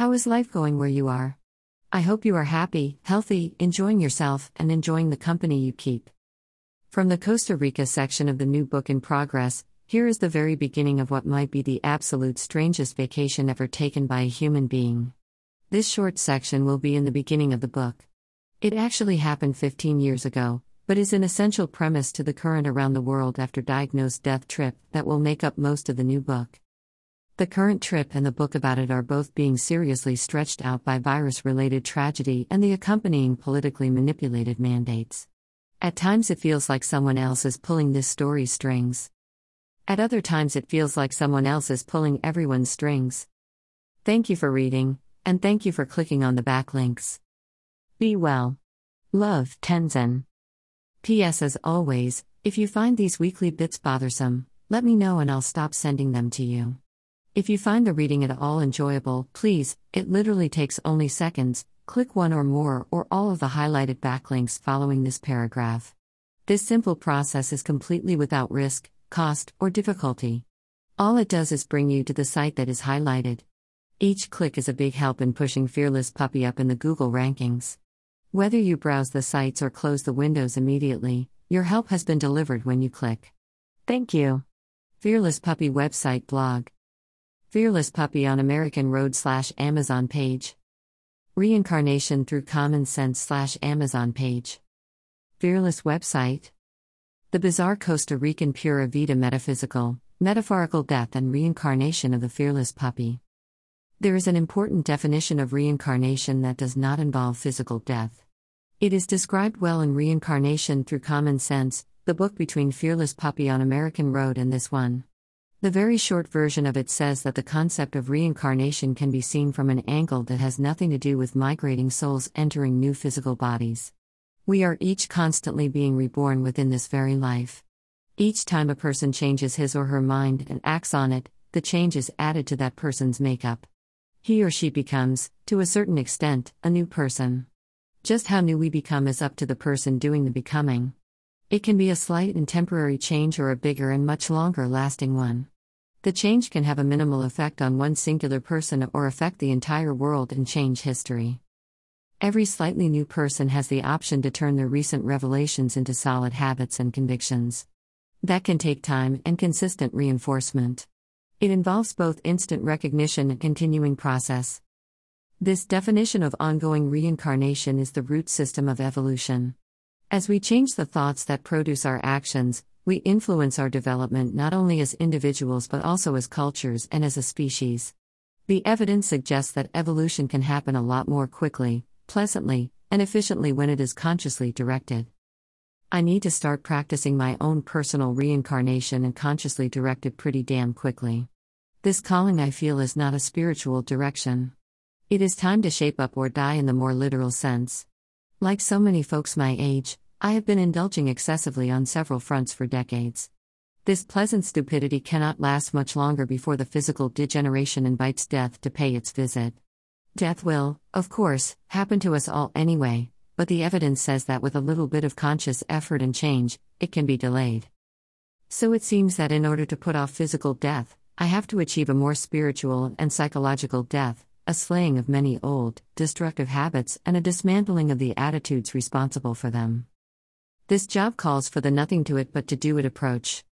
How is life going where you are? I hope you are happy, healthy, enjoying yourself, and enjoying the company you keep. From the Costa Rica section of the new book in progress, here is the very beginning of what might be the absolute strangest vacation ever taken by a human being. This short section will be in the beginning of the book. It actually happened 15 years ago, but is an essential premise to the current around the world after diagnosed death trip that will make up most of the new book. The current trip and the book about it are both being seriously stretched out by virus related tragedy and the accompanying politically manipulated mandates. At times it feels like someone else is pulling this story's strings. At other times it feels like someone else is pulling everyone's strings. Thank you for reading, and thank you for clicking on the backlinks. Be well. Love, Tenzin. P.S. As always, if you find these weekly bits bothersome, let me know and I'll stop sending them to you. If you find the reading at all enjoyable, please, it literally takes only seconds, click one or more or all of the highlighted backlinks following this paragraph. This simple process is completely without risk, cost, or difficulty. All it does is bring you to the site that is highlighted. Each click is a big help in pushing Fearless Puppy up in the Google rankings. Whether you browse the sites or close the windows immediately, your help has been delivered when you click. Thank you. Fearless Puppy website blog. Fearless Puppy on American Road slash Amazon page. Reincarnation through Common Sense slash Amazon page. Fearless website. The bizarre Costa Rican Pura Vida metaphysical, metaphorical death and reincarnation of the fearless puppy. There is an important definition of reincarnation that does not involve physical death. It is described well in Reincarnation Through Common Sense, the book between Fearless Puppy on American Road and this one. The very short version of it says that the concept of reincarnation can be seen from an angle that has nothing to do with migrating souls entering new physical bodies. We are each constantly being reborn within this very life. Each time a person changes his or her mind and acts on it, the change is added to that person's makeup. He or she becomes, to a certain extent, a new person. Just how new we become is up to the person doing the becoming. It can be a slight and temporary change or a bigger and much longer lasting one. The change can have a minimal effect on one singular person or affect the entire world and change history. Every slightly new person has the option to turn their recent revelations into solid habits and convictions. That can take time and consistent reinforcement. It involves both instant recognition and continuing process. This definition of ongoing reincarnation is the root system of evolution. As we change the thoughts that produce our actions, we influence our development not only as individuals but also as cultures and as a species. The evidence suggests that evolution can happen a lot more quickly, pleasantly, and efficiently when it is consciously directed. I need to start practicing my own personal reincarnation and consciously direct it pretty damn quickly. This calling I feel is not a spiritual direction. It is time to shape up or die in the more literal sense. Like so many folks my age, I have been indulging excessively on several fronts for decades. This pleasant stupidity cannot last much longer before the physical degeneration invites death to pay its visit. Death will, of course, happen to us all anyway, but the evidence says that with a little bit of conscious effort and change, it can be delayed. So it seems that in order to put off physical death, I have to achieve a more spiritual and psychological death, a slaying of many old, destructive habits, and a dismantling of the attitudes responsible for them. This job calls for the nothing to it but to do it approach.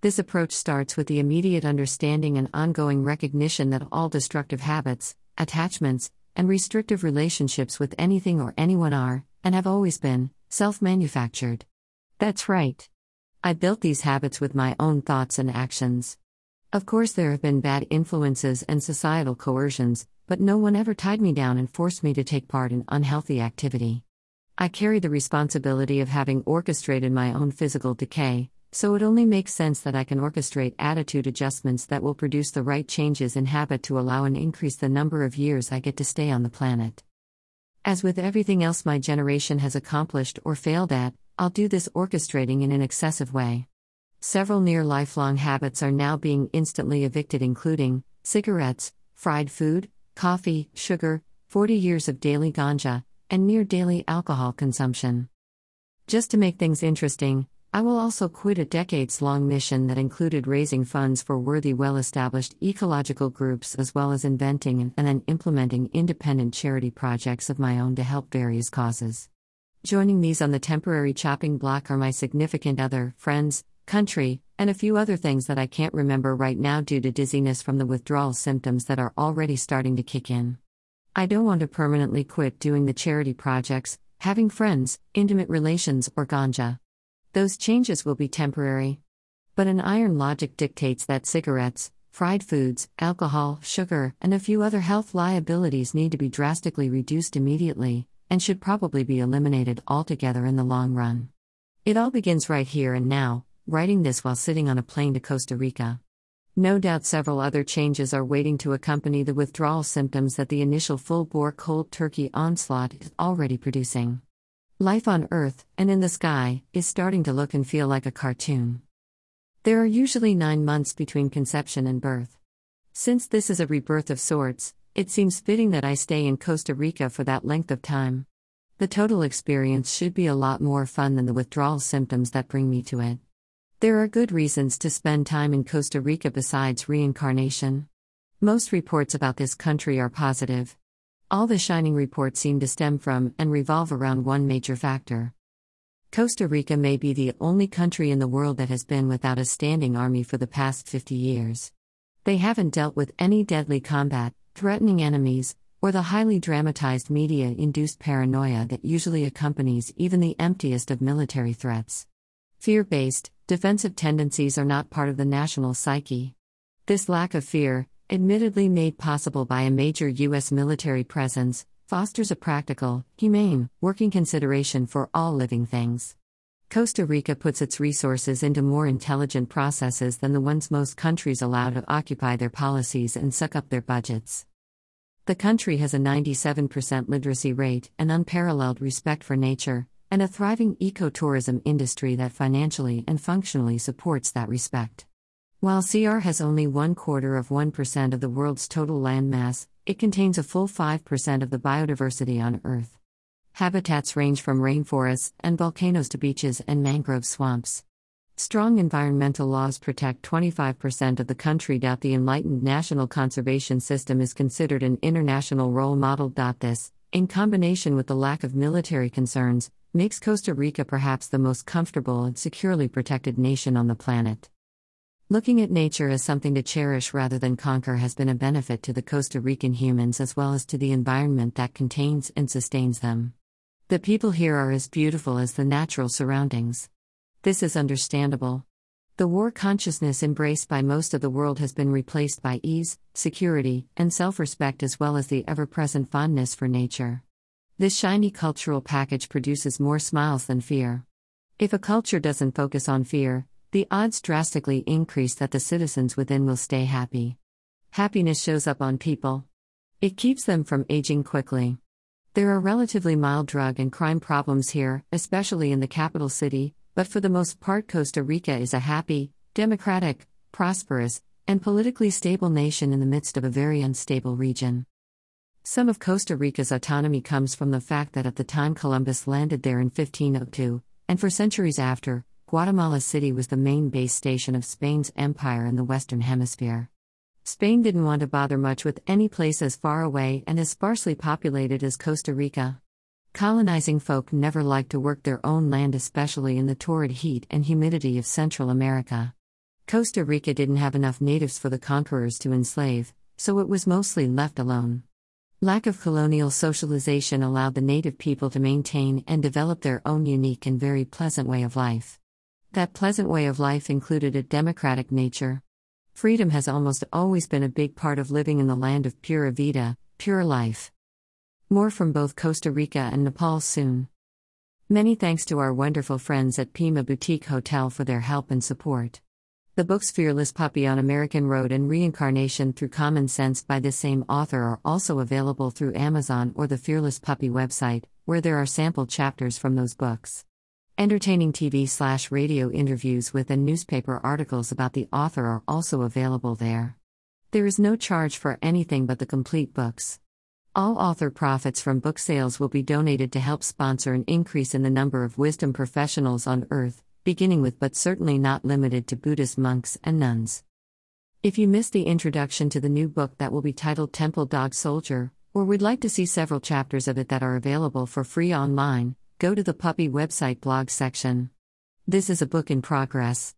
This approach starts with the immediate understanding and ongoing recognition that all destructive habits, attachments, and restrictive relationships with anything or anyone are, and have always been, self manufactured. That's right. I built these habits with my own thoughts and actions. Of course, there have been bad influences and societal coercions, but no one ever tied me down and forced me to take part in unhealthy activity. I carry the responsibility of having orchestrated my own physical decay, so it only makes sense that I can orchestrate attitude adjustments that will produce the right changes in habit to allow and increase the number of years I get to stay on the planet. As with everything else my generation has accomplished or failed at, I'll do this orchestrating in an excessive way. Several near lifelong habits are now being instantly evicted, including cigarettes, fried food, coffee, sugar, 40 years of daily ganja, and near daily alcohol consumption. Just to make things interesting, I will also quit a decades long mission that included raising funds for worthy, well established ecological groups as well as inventing and, then implementing independent charity projects of my own to help various causes. Joining these on the temporary chopping block are my significant other, friends, country, and a few other things that I can't remember right now due to dizziness from the withdrawal symptoms that are already starting to kick in. I don't want to permanently quit doing the charity projects, having friends, intimate relations, or ganja. Those changes will be temporary. But an iron logic dictates that cigarettes, fried foods, alcohol, sugar, and a few other health liabilities need to be drastically reduced immediately, and should probably be eliminated altogether in the long run. It all begins right here and now, writing this while sitting on a plane to Costa Rica. No doubt several other changes are waiting to accompany the withdrawal symptoms that the initial full bore cold turkey onslaught is already producing. Life on Earth, and in the sky, is starting to look and feel like a cartoon. There are usually nine months between conception and birth. Since this is a rebirth of sorts, it seems fitting that I stay in Costa Rica for that length of time. The total experience should be a lot more fun than the withdrawal symptoms that bring me to it. There are good reasons to spend time in Costa Rica besides reincarnation. Most reports about this country are positive. All the shining reports seem to stem from and revolve around one major factor. Costa Rica may be the only country in the world that has been without a standing army for the past 50 years. They haven't dealt with any deadly combat, threatening enemies, or the highly dramatized media induced paranoia that usually accompanies even the emptiest of military threats. Fear based, defensive tendencies are not part of the national psyche. This lack of fear, admittedly made possible by a major U.S. military presence, fosters a practical, humane, working consideration for all living things. Costa Rica puts its resources into more intelligent processes than the ones most countries allow to occupy their policies and suck up their budgets. The country has a 97% literacy rate, an unparalleled respect for nature, and a thriving ecotourism industry that financially and functionally supports that respect. While CR has only one quarter of 1% of the world's total landmass, it contains a full 5% of the biodiversity on Earth. Habitats range from rainforests and volcanoes to beaches and mangrove swamps. Strong environmental laws protect 25% of the country. The enlightened national conservation system is considered an international role model. This, in combination with the lack of military concerns, makes Costa Rica perhaps the most comfortable and securely protected nation on the planet. Looking at nature as something to cherish rather than conquer has been a benefit to the Costa Rican humans as well as to the environment that contains and sustains them. The people here are as beautiful as the natural surroundings. This is understandable. The war consciousness embraced by most of the world has been replaced by ease, security, and self respect, as well as the ever present fondness for nature. This shiny cultural package produces more smiles than fear. If a culture doesn't focus on fear, the odds drastically increase that the citizens within will stay happy. Happiness shows up on people. It keeps them from aging quickly. There are relatively mild drug and crime problems here, especially in the capital city, but for the most part, Costa Rica is a happy, democratic, prosperous, and politically stable nation in the midst of a very unstable region. Some of Costa Rica's autonomy comes from the fact that at the time Columbus landed there in 1502, and for centuries after, Guatemala City was the main base station of Spain's empire in the Western Hemisphere. Spain didn't want to bother much with any place as far away and as sparsely populated as Costa Rica. Colonizing folk never liked to work their own land, especially in the torrid heat and humidity of Central America. Costa Rica didn't have enough natives for the conquerors to enslave, so it was mostly left alone. Lack of colonial socialization allowed the native people to maintain and develop their own unique and very pleasant way of life. That pleasant way of life included a democratic nature. Freedom has almost always been a big part of living in the land of pura vida, pure life. More from both Costa Rica and Nepal soon. Many thanks to our wonderful friends at Pima Boutique Hotel for their help and support. The books Fearless Puppy on American Road and Reincarnation Through Common Sense by the same author are also available through Amazon or the Fearless Puppy website, where there are sample chapters from those books. Entertaining TV slash radio interviews with and newspaper articles about the author are also available there. There is no charge for anything but the complete books. All author profits from book sales will be donated to help sponsor an increase in the number of wisdom professionals on earth, beginning with but certainly not limited to Buddhist monks and nuns. If you missed the introduction to the new book that will be titled Temple Dog Soldier, or would like to see several chapters of it that are available for free online, go to the puppy website blog section. This is a book in progress.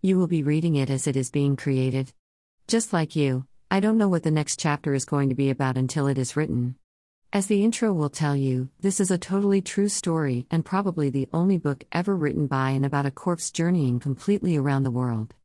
You will be reading it as it is being created. Just like you, I don't know what the next chapter is going to be about until it is written. As the intro will tell you, this is a totally true story and probably the only book ever written by and about a corpse journeying completely around the world.